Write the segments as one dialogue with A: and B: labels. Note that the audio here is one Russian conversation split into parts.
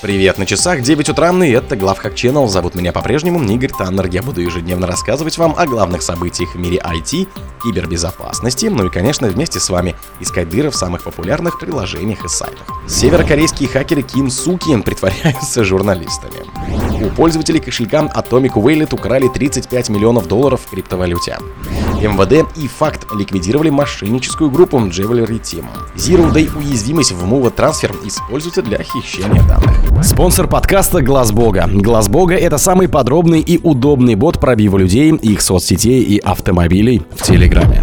A: Привет, на часах 9 утра, и это Главхак Channel. Зовут меня по-прежнему Игорь Таннер. Я буду ежедневно рассказывать вам о главных событиях в мире IT, кибербезопасности, ну и, конечно, вместе с вами искать дыры в самых популярных приложениях и сайтах. Северокорейские хакеры Ким Суки притворяются журналистами. У пользователей кошелька Atomic Wallet украли 35 миллионов долларов в криптовалюте. МВД и Факт ликвидировали мошенническую группу Jewelry Team. Zero Day уязвимость в Move Transfer используется для хищения данных. Спонсор подкаста Глаз Бога. Глаз Бога это самый подробный и удобный бот пробива людей, их соцсетей и автомобилей в Телеграме.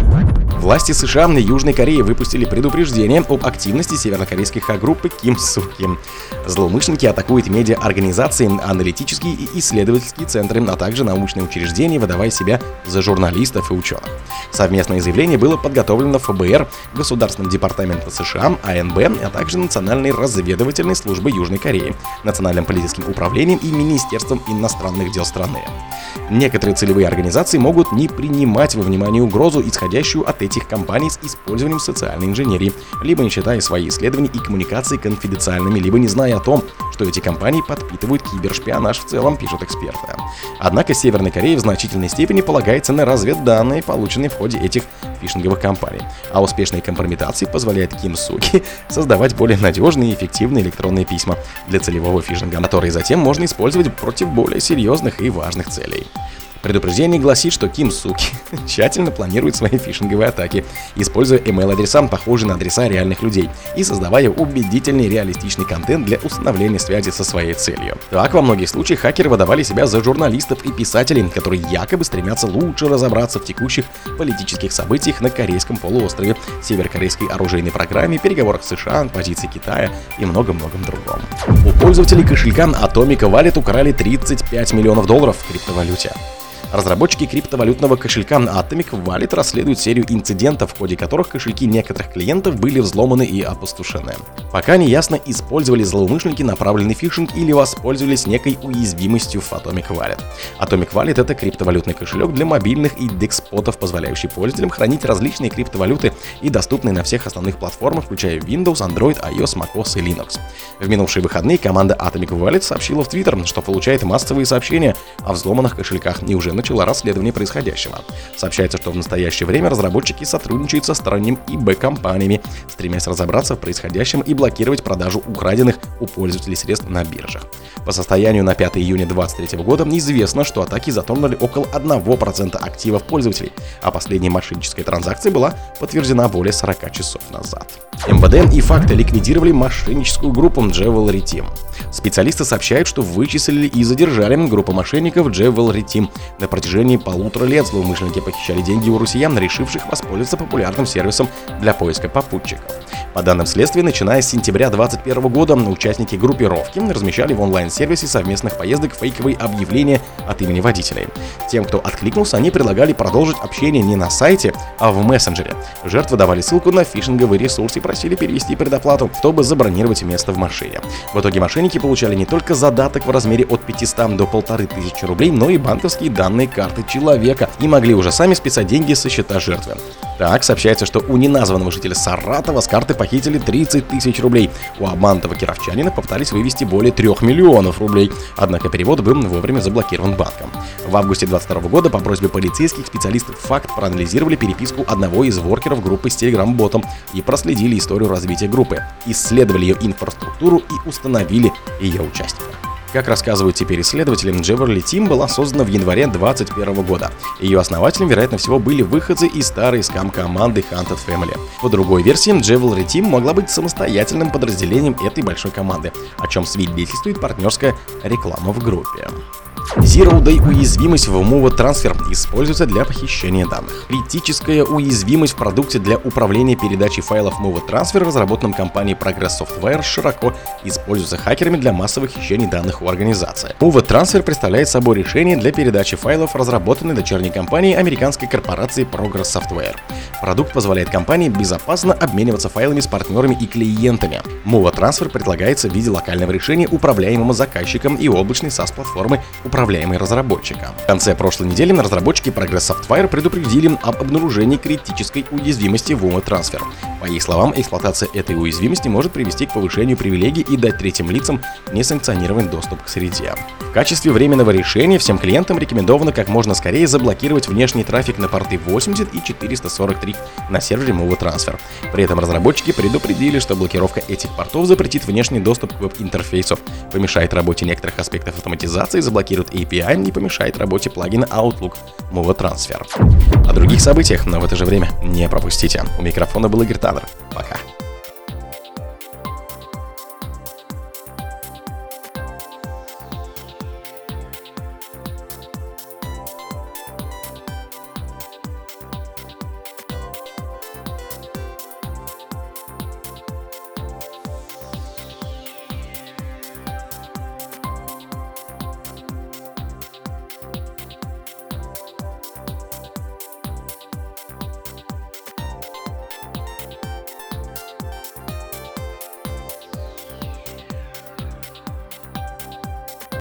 A: Власти США и Южной Кореи выпустили предупреждение об активности севернокорейской ха-группы Ким Суки. Злоумышленники атакуют медиа-организации, аналитические и исследовательские центры, а также научные учреждения, выдавая себя за журналистов и ученых. Совместное заявление было подготовлено ФБР, Государственным департаментом США, АНБ, а также Национальной разведывательной службой Южной Кореи, Национальным политическим управлением и Министерством иностранных дел страны. Некоторые целевые организации могут не принимать во внимание угрозу, исходящую от этих компаний с использованием социальной инженерии, либо не считая свои исследования и коммуникации конфиденциальными, либо не зная о том, что эти компании подпитывают кибершпионаж в целом, пишут эксперты. Однако Северной Корее в значительной степени полагается на разведданные, полученные в ходе этих фишинговых кампаний, а успешные компрометации позволяет Ким Суки создавать более надежные и эффективные электронные письма для целевого фишинга, которые затем можно использовать против более серьезных и важных целей. Предупреждение гласит, что Ким Суки тщательно планирует свои фишинговые атаки, используя email-адреса, похожие на адреса реальных людей, и создавая убедительный реалистичный контент для установления связи со своей целью. Так, во многих случаях хакеры выдавали себя за журналистов и писателей, которые якобы стремятся лучше разобраться в текущих политических событиях на Корейском полуострове, северокорейской оружейной программе, переговорах с США, позиции Китая и много-многом другом. У пользователей кошелька Atomic Wallet украли 35 миллионов долларов в криптовалюте. Разработчики криптовалютного кошелька Atomic Wallet расследуют серию инцидентов, в ходе которых кошельки некоторых клиентов были взломаны и опустошены. Пока не ясно, использовали злоумышленники направленный фишинг или воспользовались некой уязвимостью в Atomic Wallet. Atomic Wallet — это криптовалютный кошелек для мобильных и декспотов, позволяющий пользователям хранить различные криптовалюты и доступные на всех основных платформах, включая Windows, Android, iOS, macOS и Linux. В минувшие выходные команда Atomic Wallet сообщила в Twitter, что получает массовые сообщения о взломанных кошельках и уже начала расследование происходящего. Сообщается, что в настоящее время разработчики сотрудничают со сторонними ИБ-компаниями, стремясь разобраться в происходящем и блокировать продажу украденных у пользователей средств на биржах. По состоянию на 5 июня 2023 года известно, что атаки затронули около 1% активов пользователей, а последняя мошенническая транзакция была подтверждена более 40 часов назад. МВД и факты ликвидировали мошенническую группу Jewelry Team. Специалисты сообщают, что вычислили и задержали группу мошенников Jewelry Team. На протяжении полутора лет злоумышленники похищали деньги у россиян, решивших воспользоваться популярным сервисом для поиска попутчиков. По данным следствия, начиная с сентября 2021 года участники группировки размещали в онлайн-сервисе совместных поездок фейковые объявления от имени водителей. Тем, кто откликнулся, они предлагали продолжить общение не на сайте, а в мессенджере. Жертвы давали ссылку на фишинговый ресурс и просили перевести предоплату, чтобы забронировать место в машине. В итоге мошенники получали не только задаток в размере от 500 до 1500 рублей, но и банковские данные карты человека и могли уже сами списать деньги со счета жертвы. Так, сообщается, что у неназванного жителя Саратова с карты похитили 30 тысяч рублей. У обманутого кировчанина попытались вывести более 3 миллионов рублей. Однако перевод был вовремя заблокирован банком. В августе 2022 года по просьбе полицейских специалистов факт проанализировали переписку одного из воркеров группы с Telegram-ботом и проследили историю развития группы, исследовали ее инфраструктуру и установили ее участника. Как рассказывают теперь исследователи, Jewelry Team была создана в январе 2021 года. Ее основателем, вероятно всего, были выходцы из старой скам-команды Hunted Family. По другой версии, Jewelry Team могла быть самостоятельным подразделением этой большой команды, о чем свидетельствует партнерская реклама в группе. Zero Day уязвимость в Move Transfer используется для похищения данных. Критическая уязвимость в продукте для управления передачей файлов Move Transfer, разработанном компанией Progress Software, широко используется хакерами для массовых хищений данных у организации. Move Transfer представляет собой решение для передачи файлов, разработанной дочерней компанией американской корпорации Progress Software. Продукт позволяет компании безопасно обмениваться файлами с партнерами и клиентами. Move Transfer предлагается в виде локального решения, управляемого заказчиком и облачной SaaS-платформы, управляемой разработчиком. В конце прошлой недели разработчики Progress Software предупредили об обнаружении критической уязвимости в Move Transfer. По их словам, эксплуатация этой уязвимости может привести к повышению привилегий и дать третьим лицам несанкционированный доступ к среде. В качестве временного решения всем клиентам рекомендовано как можно скорее заблокировать внешний трафик на порты 80 и 443 на сервере Move Transfer. При этом разработчики предупредили, что блокировка этих портов запретит внешний доступ к веб-интерфейсу, помешает работе некоторых аспектов автоматизации, заблокирует API и помешает работе плагина Outlook Move Transfer. О других событиях, но в это же время не пропустите. У микрофона был Игорь Таннер. Пока.